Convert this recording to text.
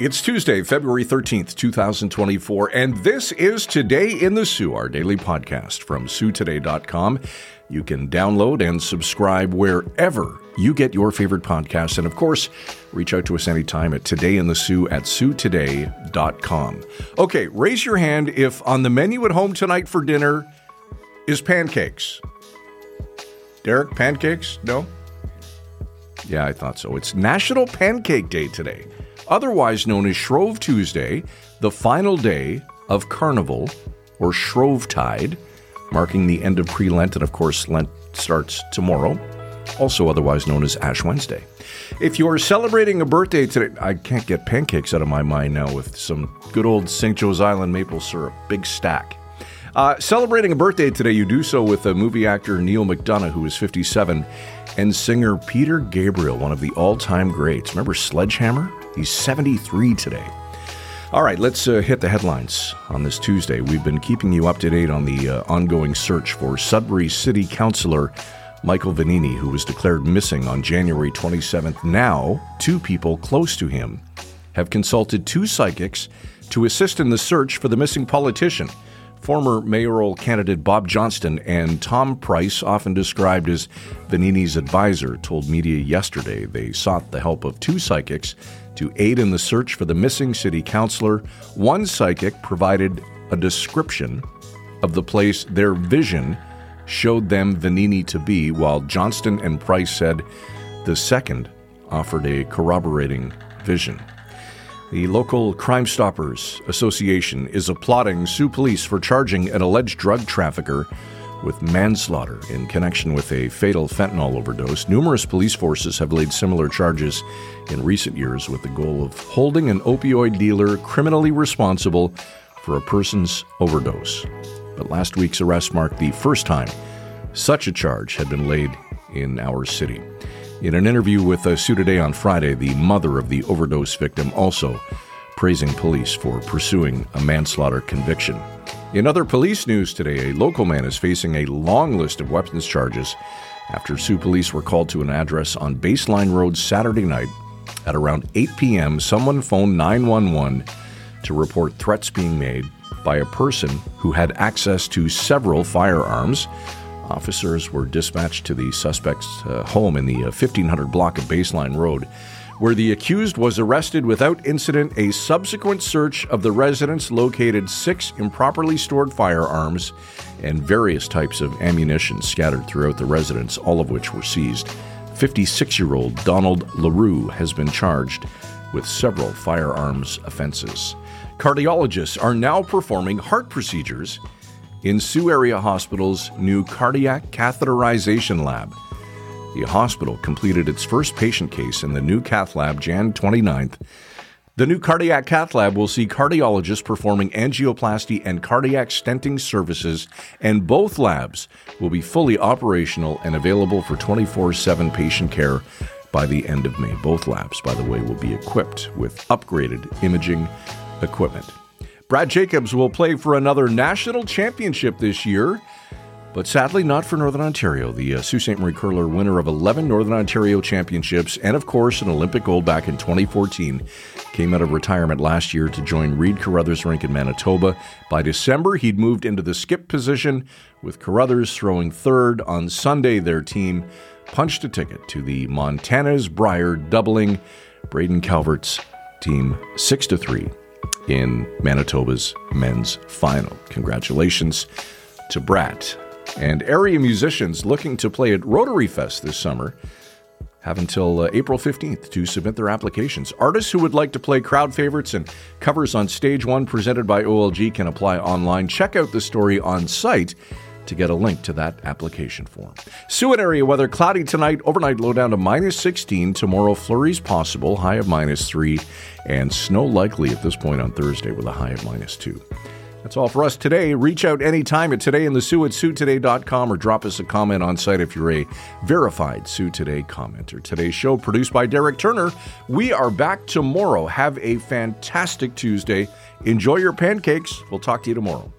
It's Tuesday, February 13th, 2024, and this is Today in the Soo, our daily podcast from SooToday.com. You can download and subscribe wherever you get your favorite podcasts. And of course, reach out to us anytime at Today in the Soo at SooToday.com. Okay, raise your hand if on the menu at home tonight for dinner is pancakes. Derek, pancakes? No? Yeah, I thought so. It's National Pancake Day today otherwise known as Shrove Tuesday, the final day of Carnival or Shrovetide, marking the end of pre Lent, and of course, Lent starts tomorrow, also otherwise known as Ash Wednesday. If you're celebrating a birthday today, I can't get pancakes out of my mind now with some good old St. Joe's Island maple syrup, big stack. Uh, celebrating a birthday today, you do so with a movie actor Neal McDonough, who is 57, and singer Peter Gabriel, one of the all time greats. Remember Sledgehammer? He's 73 today. All right, let's uh, hit the headlines on this Tuesday. We've been keeping you up to date on the uh, ongoing search for Sudbury City Councilor Michael Vagnini, who was declared missing on January 27th. Now, two people close to him have consulted two psychics to assist in the search for the missing politician. Former mayoral candidate Bob Johnston and Tom Price, often described as Vagnini's advisor, told media yesterday they sought the help of two psychics to aid in the search for the missing city councilor. One psychic provided a description of the place their vision showed them Vagnini to be, while Johnston and Price said the second offered a corroborating vision. The local Crime Stoppers Association is applauding Soo Police for charging an alleged drug trafficker with manslaughter in connection with a fatal fentanyl overdose. Numerous police forces have laid similar charges in recent years with the goal of holding an opioid dealer criminally responsible for a person's overdose. But last week's arrest marked the first time such a charge had been laid in our city. In an interview with uh, Soo Today on Friday, the mother of the overdose victim also praising police for pursuing a manslaughter conviction. In other police news today, a local man is facing a long list of weapons charges after Soo police were called to an address on Baseline Road Saturday night at around 8 p.m. Someone phoned 911 to report threats being made by a person who had access to several firearms. Officers were dispatched to the suspect's uh, home in the uh, 1500 block of Baseline Road, where the accused was arrested without incident. A subsequent search of the residence located six improperly stored firearms and various types of ammunition scattered throughout the residence, all of which were seized. 56 year old Donald LaRue has been charged with several firearms offenses. Cardiologists are now performing heart procedures in Sault Area Hospital's new cardiac catheterization lab. The hospital completed its first patient case in the new cath lab Jan 29th. The new cardiac cath lab will see cardiologists performing angioplasty and cardiac stenting services, and both labs will be fully operational and available for 24 7 patient care by the end of May. Both labs, by the way, will be equipped with upgraded imaging equipment. Brad Jacobs will play for another national championship this year, but sadly not for Northern Ontario. The uh, Sault Ste. Marie curler winner of 11 Northern Ontario championships and, of course, an Olympic gold back in 2014 came out of retirement last year to join Reid Carruthers rink in Manitoba. By December, he'd moved into the skip position, with Carruthers throwing third. On Sunday, their team punched a ticket to the Montana's Brier, doubling Braden Calvert's team 6 to 3 in Manitoba's men's final. Congratulations to Brad. And area musicians looking to play at Rotary Fest this summer have until uh, April 15th to submit their applications. Artists who would like to play crowd favorites and covers on Stage 1 presented by OLG can apply online. Check out the story on site to get a link to that application form. Seward area weather cloudy tonight, overnight low down to minus 16. Tomorrow, flurries possible, high of minus 3, and snow likely at this point on Thursday with a high of minus 2. That's all for us today. Reach out anytime at today in the or drop us a comment on site if you're a verified Soo Today commenter. Today's show produced by Derek Turner. We are back tomorrow. Have a fantastic Tuesday. Enjoy your pancakes. We'll talk to you tomorrow.